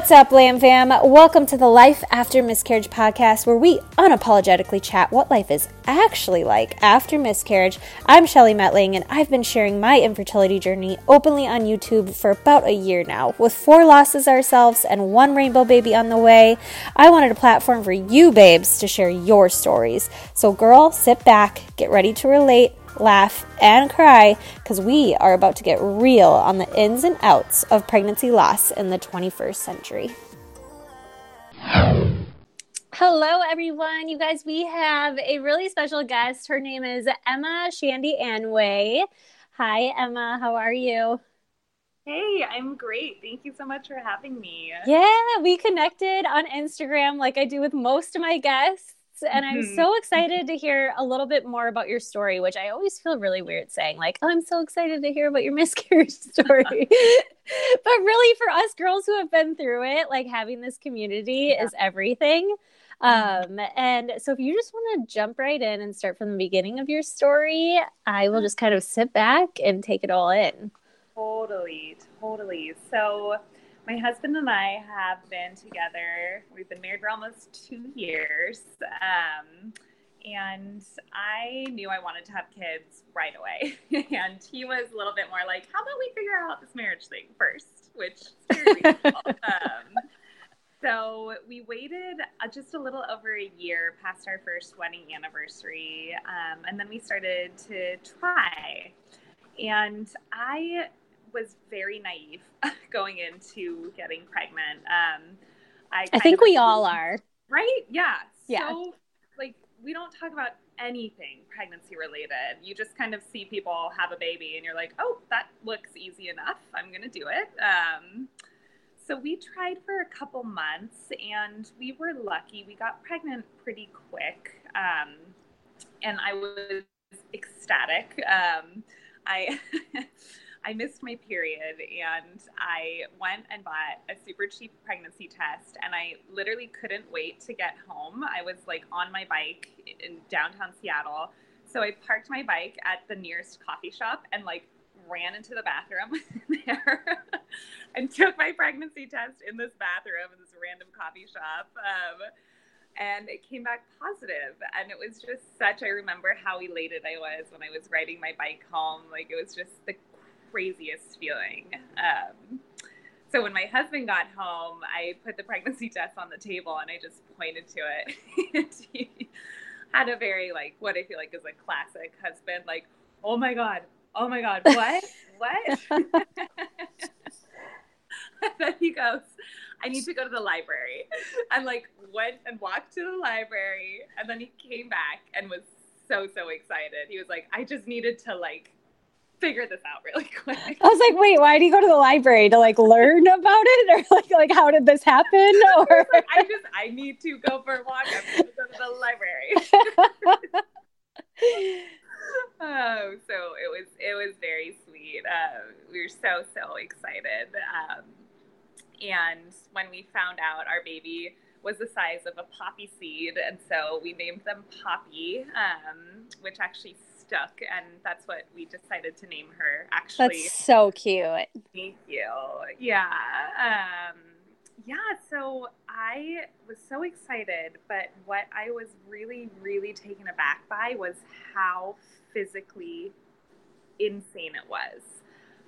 What's up, Lam Fam? Welcome to the Life After Miscarriage podcast, where we unapologetically chat what life is actually like after miscarriage. I'm Shelly Mettling, and I've been sharing my infertility journey openly on YouTube for about a year now. With four losses ourselves and one rainbow baby on the way, I wanted a platform for you babes to share your stories. So, girl, sit back, get ready to relate laugh, and cry because we are about to get real on the ins and outs of pregnancy loss in the 21st century. Hello, everyone. You guys, we have a really special guest. Her name is Emma Shandy Anway. Hi, Emma. How are you? Hey, I'm great. Thank you so much for having me. Yeah, we connected on Instagram like I do with most of my guests and I'm mm-hmm. so excited to hear a little bit more about your story, which I always feel really weird saying, like, oh, I'm so excited to hear about your miscarriage story. but really, for us girls who have been through it, like having this community yeah. is everything. Mm-hmm. Um, and so if you just want to jump right in and start from the beginning of your story, I will just kind of sit back and take it all in. Totally, totally. So my husband and I have been together. We've been married for almost two years. Um, and I knew I wanted to have kids right away. and he was a little bit more like, how about we figure out this marriage thing first? Which um, so we waited uh, just a little over a year past our first wedding anniversary. Um, and then we started to try. And I was very naive going into getting pregnant. Um, I, I think we all are. Right? Yeah. Yeah. So, like, we don't talk about anything pregnancy related. You just kind of see people have a baby and you're like, oh, that looks easy enough. I'm going to do it. Um, so we tried for a couple months and we were lucky. We got pregnant pretty quick. Um, and I was ecstatic. Um, I. I missed my period and I went and bought a super cheap pregnancy test and I literally couldn't wait to get home. I was like on my bike in downtown Seattle. So I parked my bike at the nearest coffee shop and like ran into the bathroom there and took my pregnancy test in this bathroom in this random coffee shop. Um, and it came back positive and it was just such i remember how elated i was when i was riding my bike home like it was just the craziest feeling. Um, so when my husband got home, I put the pregnancy test on the table and I just pointed to it. he had a very like what I feel like is a classic husband, like, oh my god, oh my god, what, what? then he goes, I need to go to the library. And like went and walked to the library, and then he came back and was so so excited. He was like, I just needed to like figure this out really quick. I was like, wait, why did you go to the library to like learn about it, or like like how did this happen? Or I just I need to go for a walk. I'm going to go to the library. oh, so it was it was very sweet. Uh, we were so so excited, um, and when we found out our baby was the size of a poppy seed, and so we named them Poppy, um, which actually stuck, and that's what we decided to name her. Actually, that's so cute. Thank you. Yeah. Um, yeah. So I was so excited, but what I was really, really taken aback by was how physically insane it was.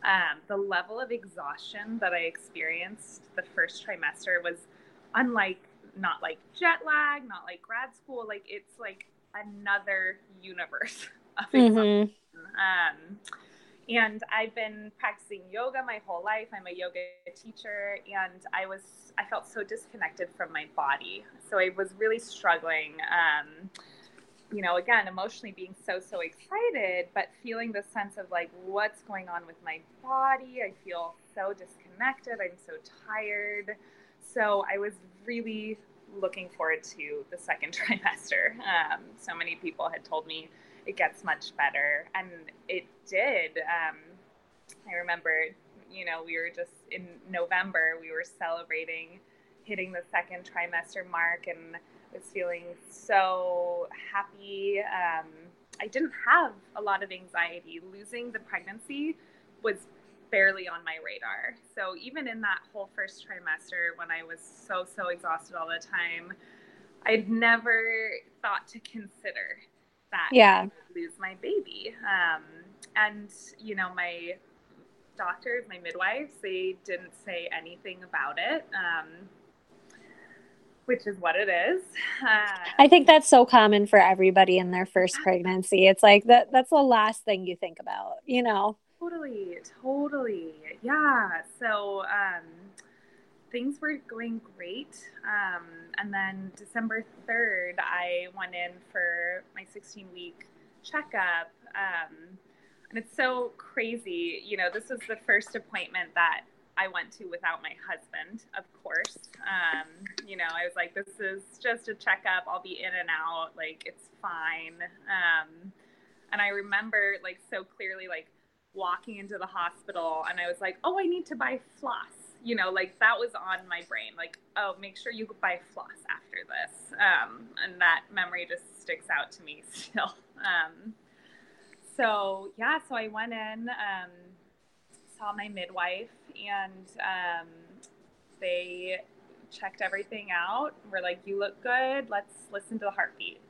Um, the level of exhaustion that I experienced the first trimester was unlike not like jet lag, not like grad school. Like it's like another universe mm-hmm. Um, and I've been practicing yoga my whole life. I'm a yoga teacher, and I was I felt so disconnected from my body. So I was really struggling. Um, you know, again, emotionally being so so excited, but feeling the sense of like what's going on with my body. I feel so disconnected. I'm so tired. So I was really looking forward to the second trimester. Um, so many people had told me it gets much better. And it did. Um, I remember, you know, we were just in November, we were celebrating hitting the second trimester mark and was feeling so happy. Um, I didn't have a lot of anxiety. Losing the pregnancy was barely on my radar. So even in that whole first trimester, when I was so so exhausted all the time, I'd never thought to consider that yeah lose my baby. Um, and you know my doctors, my midwives, they didn't say anything about it. Um, which is what it is. Uh, I think that's so common for everybody in their first pregnancy. It's like that that's the last thing you think about, you know. Totally, totally. Yeah. So um things were going great. Um, and then December 3rd, I went in for my 16 week checkup. Um, and it's so crazy. You know, this was the first appointment that I went to without my husband, of course. Um, you know, I was like, this is just a checkup. I'll be in and out. Like, it's fine. Um, and I remember, like, so clearly, like, walking into the hospital and I was like, oh, I need to buy floss. You know, like, that was on my brain. Like, oh, make sure you buy floss after this. Um, and that memory just sticks out to me still. Um, so, yeah, so I went in. Um, saw my midwife and um, they checked everything out. We're like, you look good. Let's listen to the heartbeat.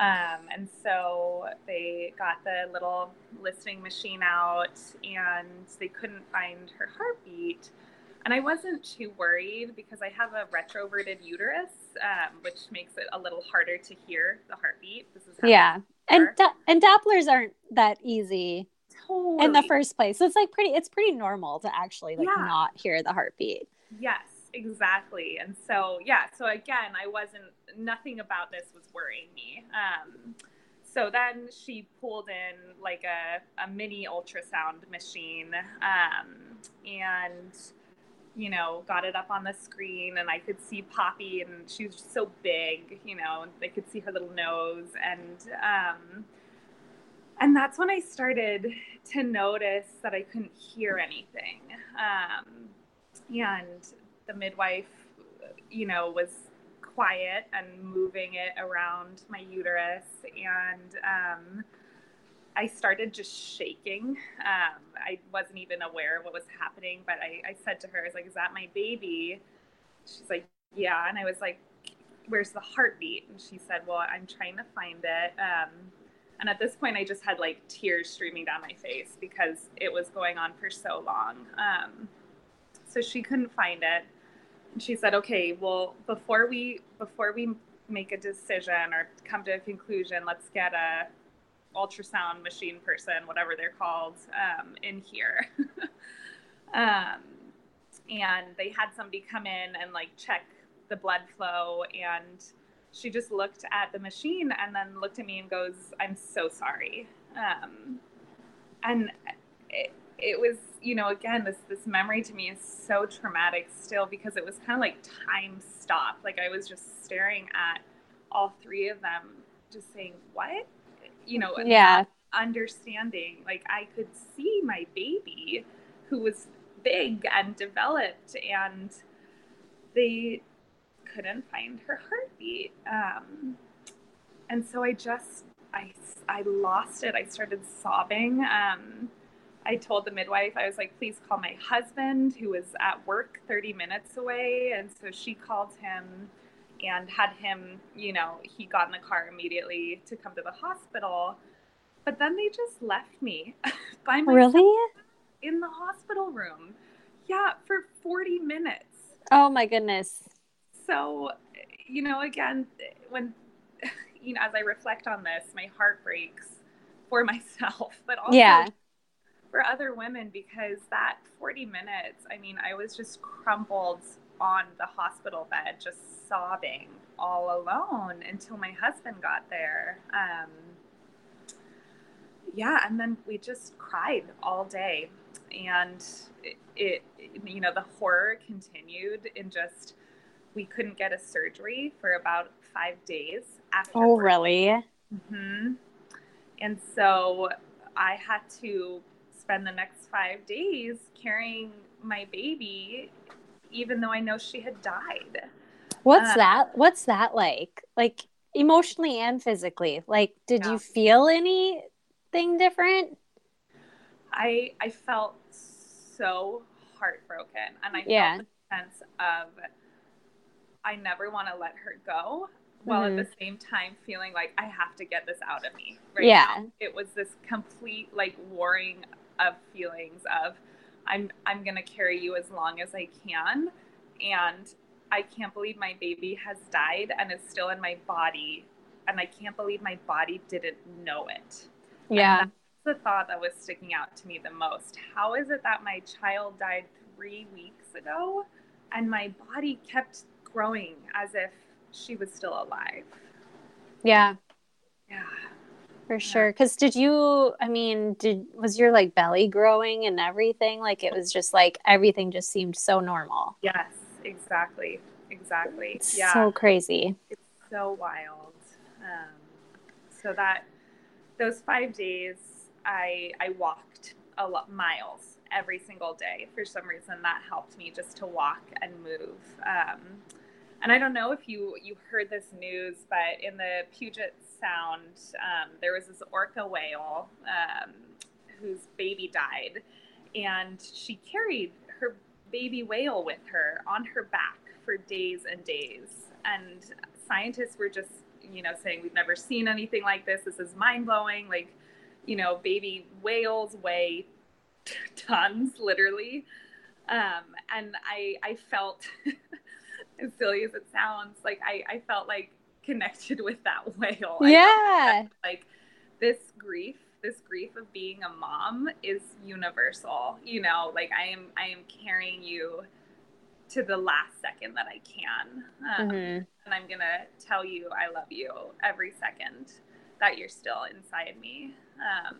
Um, and so they got the little listening machine out and they couldn't find her heartbeat. And I wasn't too worried because I have a retroverted uterus, um, which makes it a little harder to hear the heartbeat. This is yeah, and and Dopplers aren't that easy totally. in the first place. So it's like pretty it's pretty normal to actually like yeah. not hear the heartbeat. Yes, exactly. And so yeah, so again, I wasn't nothing about this was worrying me. Um so then she pulled in like a, a mini ultrasound machine um, and you know got it up on the screen and i could see poppy and she was so big you know they could see her little nose and um, and that's when I started to notice that I couldn't hear anything. Um, and the midwife, you know, was quiet and moving it around my uterus. And um, I started just shaking. Um, I wasn't even aware of what was happening, but I, I said to her, I was like, Is that my baby? She's like, Yeah. And I was like, Where's the heartbeat? And she said, Well, I'm trying to find it. Um, and at this point, I just had like tears streaming down my face because it was going on for so long. Um, so she couldn't find it. And she said, okay, well, before we, before we make a decision or come to a conclusion, let's get a ultrasound machine person, whatever they're called, um, in here. um, and they had somebody come in and like check the blood flow and she just looked at the machine and then looked at me and goes, I'm so sorry. Um, and it, it was, you know, again, this, this memory to me is so traumatic still because it was kind of like time stop. Like I was just staring at all three of them, just saying, what? You know, yeah. Understanding, like I could see my baby who was big and developed and they couldn't find her heartbeat. Um, and so I just, I, I lost it. I started sobbing. Um, I told the midwife, I was like, please call my husband who was at work 30 minutes away. And so she called him and had him, you know, he got in the car immediately to come to the hospital. But then they just left me by myself really? in the hospital room. Yeah, for 40 minutes. Oh my goodness so you know again when you know as i reflect on this my heart breaks for myself but also yeah. for other women because that 40 minutes i mean i was just crumpled on the hospital bed just sobbing all alone until my husband got there um, yeah and then we just cried all day and it, it you know the horror continued in just we couldn't get a surgery for about five days after. Oh, really? Mm-hmm. And so I had to spend the next five days carrying my baby, even though I know she had died. What's uh, that? What's that like? Like emotionally and physically? Like, did yeah. you feel anything different? I I felt so heartbroken. And I Yeah. felt the sense of I never want to let her go while Mhm. at the same time feeling like I have to get this out of me. Right Yeah. now. It was this complete like warring of feelings of I'm I'm gonna carry you as long as I can and I can't believe my baby has died and is still in my body and I can't believe my body didn't know it. Yeah. that's the thought that was sticking out to me the most. How is it that my child died three weeks ago and my body kept growing as if she was still alive? Yeah. Yeah. For sure. Because did you, I mean, did, was your like belly growing and everything? Like it was just like everything just seemed so normal. Yes, exactly. Exactly. It's yeah. so crazy. it's so wild. Um, so that those five days, I I walked a lot miles every single day. For some reason, that helped me just to walk and move. Um, and I don't know if you you heard this news, but in the Puget Sound, um, there was this orca whale um, whose baby died, and she carried her baby whale with her on her back for days and days. And scientists were just, you know, saying we've never seen anything like this. This is mind blowing. Like, you know, baby whales weigh tons, literally. Um, and I, I felt, as silly as it sounds, like I, I felt like connected with that whale. Yeah. like this grief this grief of being a mom is universal you know like i am i am carrying you to the last second that i can um, Mhm. and i'm gonna tell you i love you every second that you're still inside me um,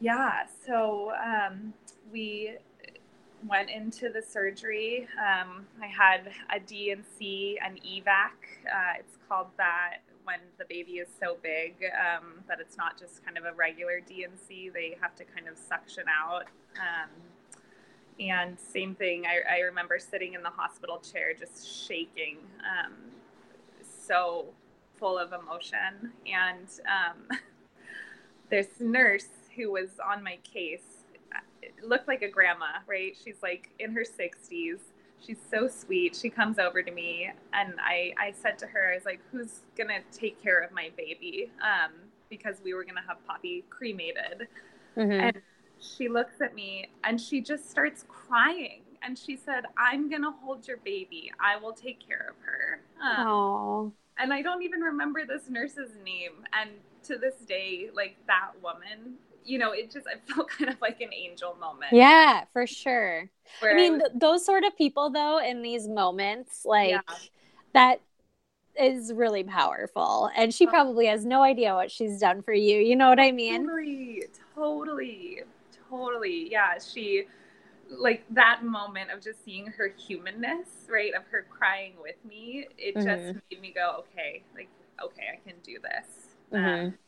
yeah so um, we went into the surgery um, i had a D&C an evac uh, it's called that when the baby is so big um, that it's not just kind of a regular D&C they have to kind of suction out um, and same thing I, I remember sitting in the hospital chair just shaking um, so full of emotion. And um, this nurse who was on my case looked like a grandma right? She's like in her 60s she's so sweet. She comes over to me and i i said to her i was like who's gonna take care of my baby? Um, because we were gonna have poppy cremated. Mhm. and she looks at me and she just starts crying. And she said i'm gonna hold your baby. I will take care of her. Um, Oh. and I don't even remember this nurse's name. And to this day, like that woman, you know, it just I felt kind of like an angel moment. Yeah, for sure. where I mean, was- th- those sort of people, though, in these moments, like Yeah. that is really powerful. And she Oh. probably has no idea what she's done for you. You know what I mean? totally, totally, totally. Yeah, she like that moment of just seeing her humanness, right? Of her crying with me, it just Mhm. made me go, okay, like okay, I can do this. Mhm. Um,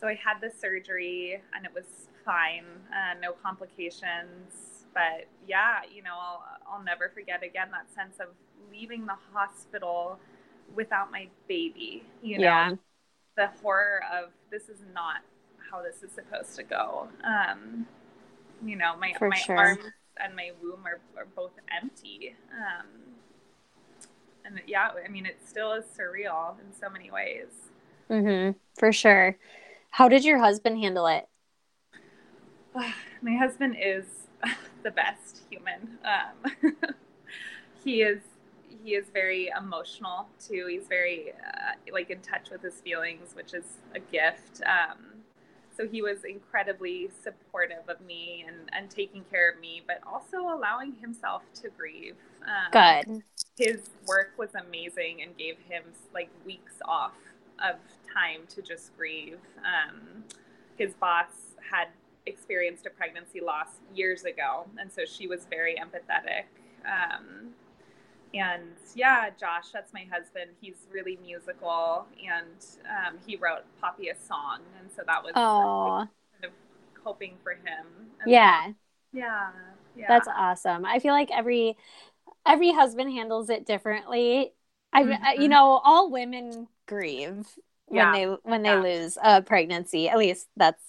so I had the surgery and it was fine, uh, no complications. But yeah, you know, I'll, I'll never forget again that sense of leaving the hospital without my baby. You know, Yeah. the horror of this is not how this is supposed to go. Um, you know, my For my sure. arms and my womb are, are both empty. Um, and yeah, I mean, it still is surreal in so many ways. Mm-hmm, For sure. How did your husband handle it? my husband is the best human. Um, he is he is very emotional too. He's very uh, like in touch with his feelings, which is a gift. Um, so he was incredibly supportive of me and, and taking care of me, but also allowing himself to grieve. Um, Good. his work was amazing and gave him like weeks off of time to just grieve. Um, his boss had experienced a pregnancy loss years ago, and so she was very empathetic. Um, and yeah, Josh, that's my husband. He's really musical, and um, he wrote Poppy a song, and so that was Oh, kind of hoping for him. as yeah. well. yeah, yeah. That's awesome. I feel like every every husband handles it differently. I, I you know, all women grieve when they when they Yeah. lose a pregnancy. At least that's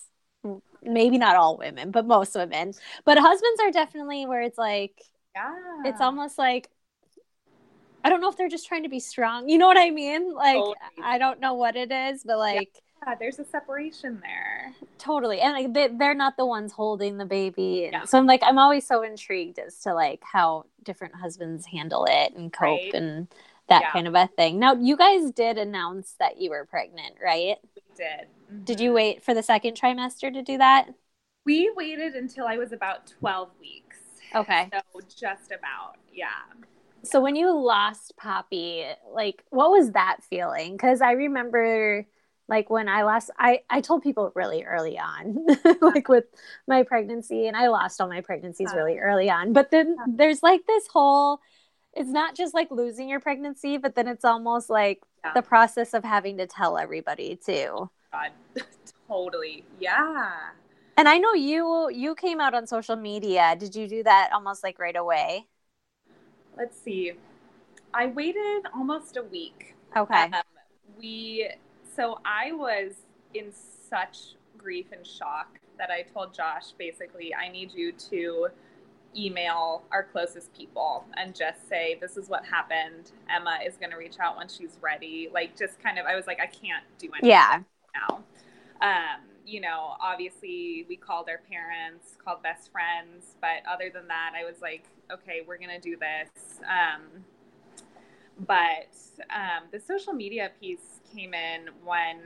maybe not all women, but most women. But husbands are definitely where it's like, yeah, it's almost like, I don't know if they're just trying to be strong. You know what I mean? Like, totally. I don't know what it is, but like, yeah, there's a separation there. Totally. And like, they, they're not the ones holding the baby. Yeah. So I'm like, I'm always so intrigued as to like how different husbands handle it and cope right. and that yeah. kind of a thing. Now, you guys did announce that you were pregnant, right? We did. Mm-hmm. Did you wait for the second trimester to do that? We waited until I was about 12 weeks. Okay. So just about, yeah. So when you lost Poppy, like what was that feeling? Cuz I remember like when I lost I I told people really early on like with my pregnancy and I lost all my pregnancies really early on. But then there's like this whole it's not just like losing your pregnancy, but then it's almost like yeah. the process of having to tell everybody too. God, totally. Yeah. And I know you you came out on social media. Did you do that almost like right away? Let's see. I waited almost a week. Okay. Um, we so I was in such grief and shock that I told Josh basically I need you to email our closest people and just say this is what happened. Emma is going to reach out when she's ready. Like just kind of i was like i can't do anything yeah. now. Um, you know obviously we called our parents called best friends but other than that i was like okay we're going to do this. Um, but um, the social media piece came in when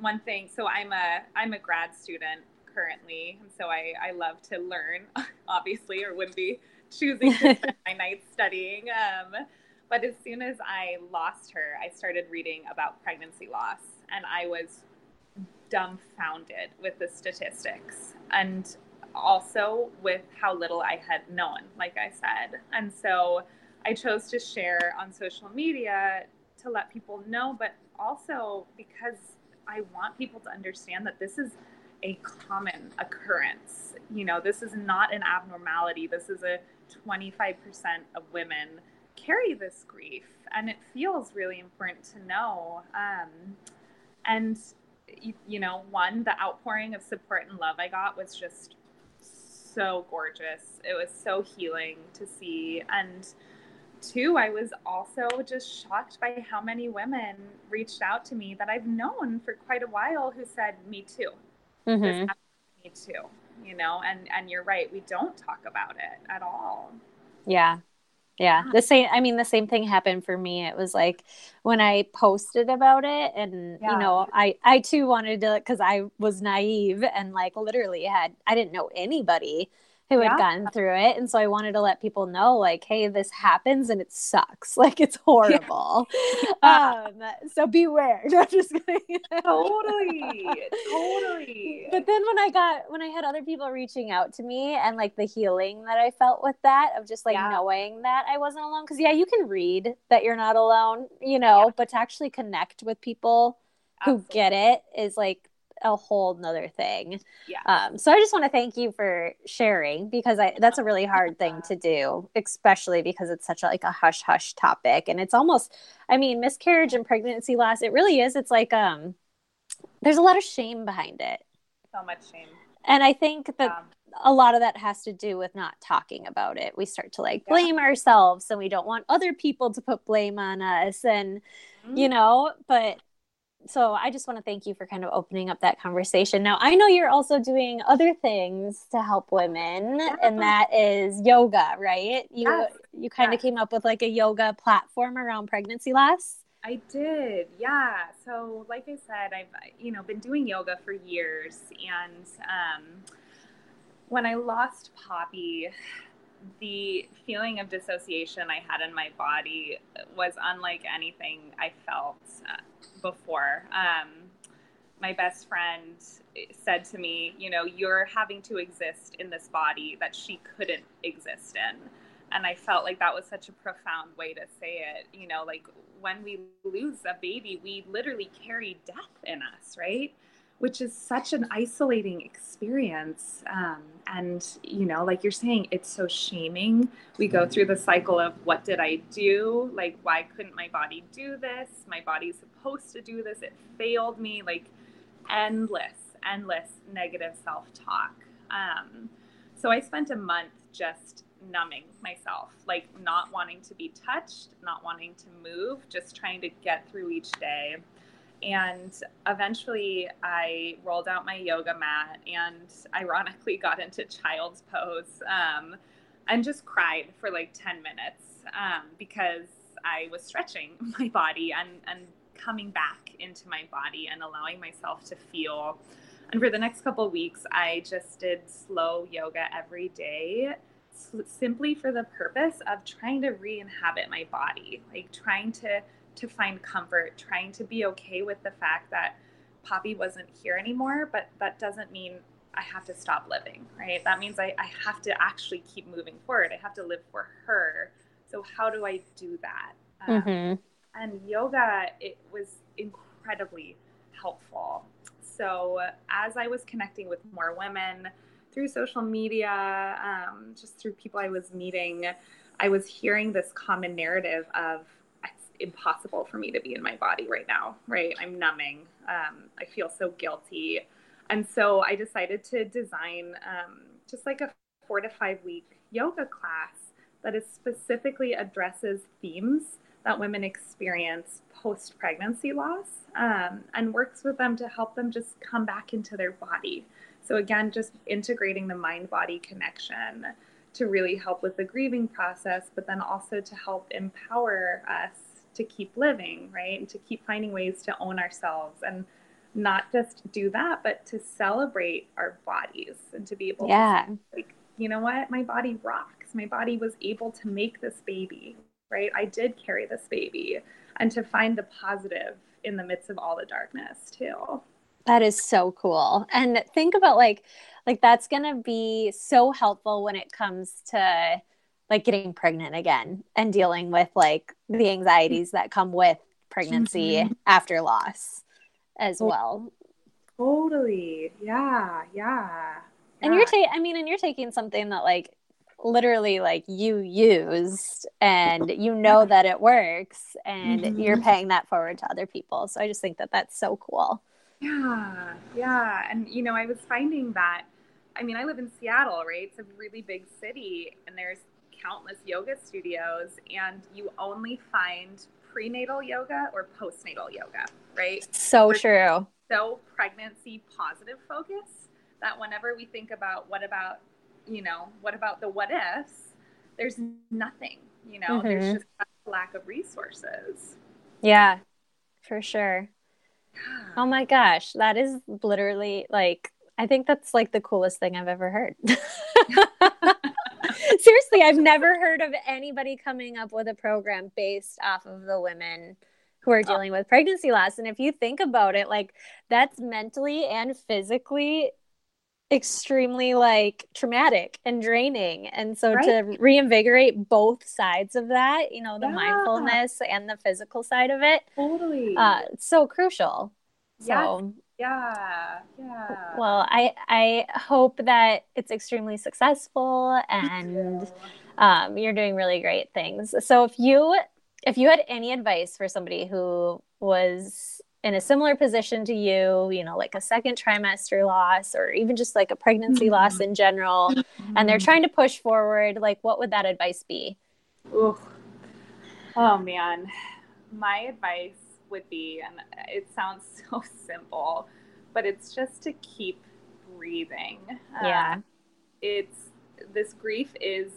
one thing so i'm a i'm a grad student currently, and so I, I love to learn, obviously, or wouldn't be choosing to spend my nights studying. Um, but as soon as I lost her, I started reading about pregnancy loss, and I was dumbfounded with the statistics and also with how little I had known, like I said. And so I chose to share on social media to let people know, but also because I want people to understand that this is a common occurrence. You know, this is not an abnormality. This is a 25% of women carry this grief, and it feels really important to know. Um, and, you, you know, one, the outpouring of support and love I got was just so gorgeous. It was so healing to see. And, two, I was also just shocked by how many women reached out to me that I've known for quite a while who said, Me too mm-hmm. me too you know and and you're right we don't talk about it at all. Yeah. Yeah. The same i mean the same thing happened for me. It was like when i posted about it and yeah. you know i i too wanted to because i was naive and like literally had i didn't know anybody who had yeah. gotten through it. And so I wanted to let people know, like, hey, this happens and it sucks. Like, it's horrible. Yeah. um, so beware. No, just kidding. totally. Totally. But then when I got, when I had other people reaching out to me and like the healing that I felt with that, of just like yeah. knowing that I wasn't alone. Cause yeah, you can read that you're not alone, you know, but to actually connect with people Absolutely. who get it is like a whole nother thing. Yeah. Um, so I just want to thank you for sharing because I that's a really hard thing to do, especially because it's such a, like a hush hush topic, and it's almost, I mean, miscarriage and pregnancy loss. It really is. It's like um, there's a lot of shame behind it. So much shame. And I think that. Um, a lot of that has to do with not talking about it. We start to like blame yeah. ourselves and we don't want other people to put blame on us and mm-hmm. you know, but so I just want to thank you for kind of opening up that conversation. Now, I know you're also doing other things to help women, yeah. and that is yoga, right? You yes. you kind yes. of came up with like a yoga platform around pregnancy loss. I did, yeah. So, like I said, I've you know been doing yoga for years, and um, when I lost Poppy, the feeling of dissociation I had in my body was unlike anything I felt uh, before. Um, my best friend said to me, You know, you're having to exist in this body that she couldn't exist in. And I felt like that was such a profound way to say it. You know, like when we lose a baby, we literally carry death in us, right? Which is such an isolating experience. Um, and, you know, like you're saying, it's so shaming. We go through the cycle of what did I do? Like, why couldn't my body do this? My body's supposed to do this. It failed me. Like, endless, endless negative self talk. Um, so I spent a month just numbing myself, like not wanting to be touched, not wanting to move, just trying to get through each day. And eventually I rolled out my yoga mat and ironically got into child's pose um, and just cried for like 10 minutes um, because I was stretching my body and, and coming back into my body and allowing myself to feel. And for the next couple weeks, I just did slow yoga every day simply for the purpose of trying to re-inhabit my body like trying to to find comfort trying to be okay with the fact that poppy wasn't here anymore but that doesn't mean i have to stop living right? That means i, I have to actually keep moving forward. I have to live for her. So how do i do that? Um, mm-hmm. and yoga it was incredibly helpful. So as i was connecting with more women through social media, um, just through people I was meeting, I was hearing this common narrative of impossible for me to be in my body right now, right? I'm numbing. Um, I feel so guilty. And so I decided to design um, just like a four to five week yoga class that is specifically addresses themes that women experience post pregnancy loss um, and works with them to help them just come back into their body. So, again, just integrating the mind body connection to really help with the grieving process, but then also to help empower us to keep living, right? And to keep finding ways to own ourselves and not just do that, but to celebrate our bodies and to be able yeah. to, like, you know what? My body rocks. My body was able to make this baby, right? I did carry this baby. And to find the positive in the midst of all the darkness, too. That is so cool. And think about like like that's going to be so helpful when it comes to like getting pregnant again and dealing with like the anxieties that come with pregnancy mm-hmm. after loss as well. Totally. Yeah, yeah. And you're taking I mean and you're taking something that like literally like you used and you know that it works and mm-hmm. you're paying that forward to other people. So I just think that that's so cool. Yeah, yeah. And, you know, I was finding that, I mean, I live in Seattle, right? It's a really big city, and there's countless yoga studios, and you only find prenatal yoga or postnatal yoga, right? So We're true. So pregnancy positive focus that whenever we think about what about, you know, what about the what ifs, there's nothing, you know, mm-hmm. there's just a lack of resources. Yeah, for sure. Oh my gosh, that is literally like I think that's like the coolest thing I've ever heard. Seriously, I've never heard of anybody coming up with a program based off of the women who are oh. dealing with pregnancy loss. And if you think about it, like that's mentally and physically extremely like traumatic and draining. And so right? to reinvigorate both sides of that, you know, the yeah. mindfulness and the physical side of it. Totally. Uh, it's so crucial. So yeah. Yeah. Well, I I hope that it's extremely successful and um, you're doing really great things. So if you if you had any advice for somebody who was in a similar position to you, you know, like a second trimester loss or even just like a pregnancy mm-hmm. loss in general, mm-hmm. and they're mm-hmm. trying to push forward, like what would that advice be? Ooh. Oh man. My advice would be, and it sounds so simple, but it's just to keep breathing. Yeah. Uh, it's this grief is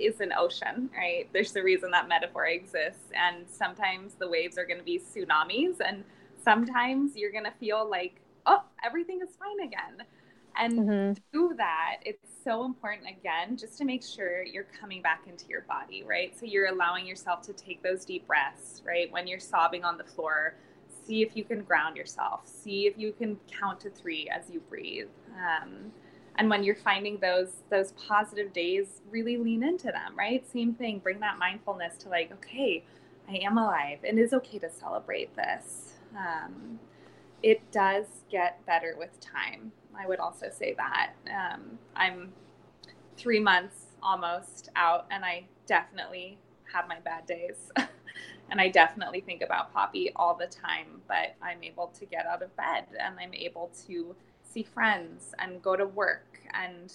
is an ocean, right? There's the reason that metaphor exists. And sometimes the waves are going to be tsunamis, and sometimes you're going to feel like, oh, everything is fine again. And mm-hmm. through that, it's so important again just to make sure you're coming back into your body, right? So you're allowing yourself to take those deep breaths, right? When you're sobbing on the floor, see if you can ground yourself, see if you can count to three as you breathe. Um, and when you're finding those those positive days really lean into them right same thing bring that mindfulness to like okay i am alive and it is okay to celebrate this um, it does get better with time i would also say that um, i'm three months almost out and i definitely have my bad days. And i definitely think about poppy all the time but i'm able to get out of bed and i'm able to see friends and go to work and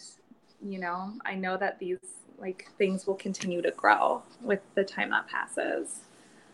you know i know that these like things will continue to grow with the time that passes.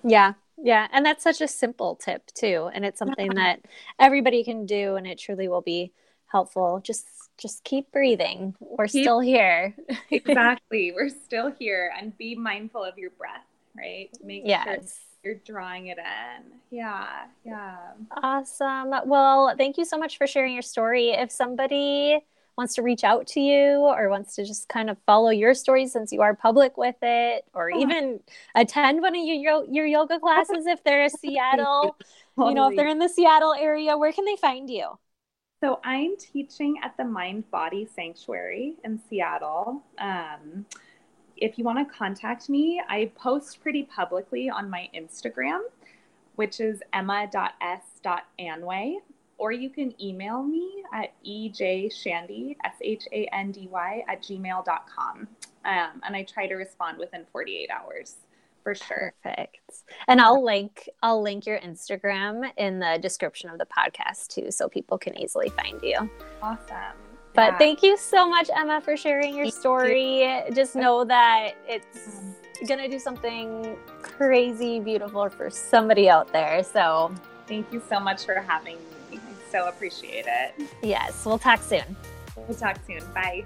Yeah yeah and that's such a simple tip too and it's something that everybody can do and it truly will be helpful just just keep breathing we're keep, still here exactly we're still here and be mindful of your breath right make yes. sure you're drawing it in. Yeah, yeah. Awesome. Well, thank you so much for sharing your story. If somebody wants to reach out to you or wants to just kind of follow your story since you are public with it or uh-huh. even attend one of your your yoga classes if they're in Seattle totally. you know if they're in the Seattle area where can they find you so I'm teaching at the Mind Body Sanctuary in Seattle um, if you want to contact me, I post pretty publicly on my Instagram, which is emma.s.anway, or you can email me at ejshandy, S-H-A-N-D-Y, at gmail.com. Um, and I try to respond within 48 hours for sure. Perfect. And I'll link I'll link your Instagram in the description of the podcast too so people can easily find you. Awesome. But yeah. thank you so much, Emma, for sharing your story. You. Just know that it's mm-hmm. going to do something crazy beautiful for somebody out there. So thank you so much for having me. I so appreciate it. Yes, we'll talk soon. We'll talk soon. Bye.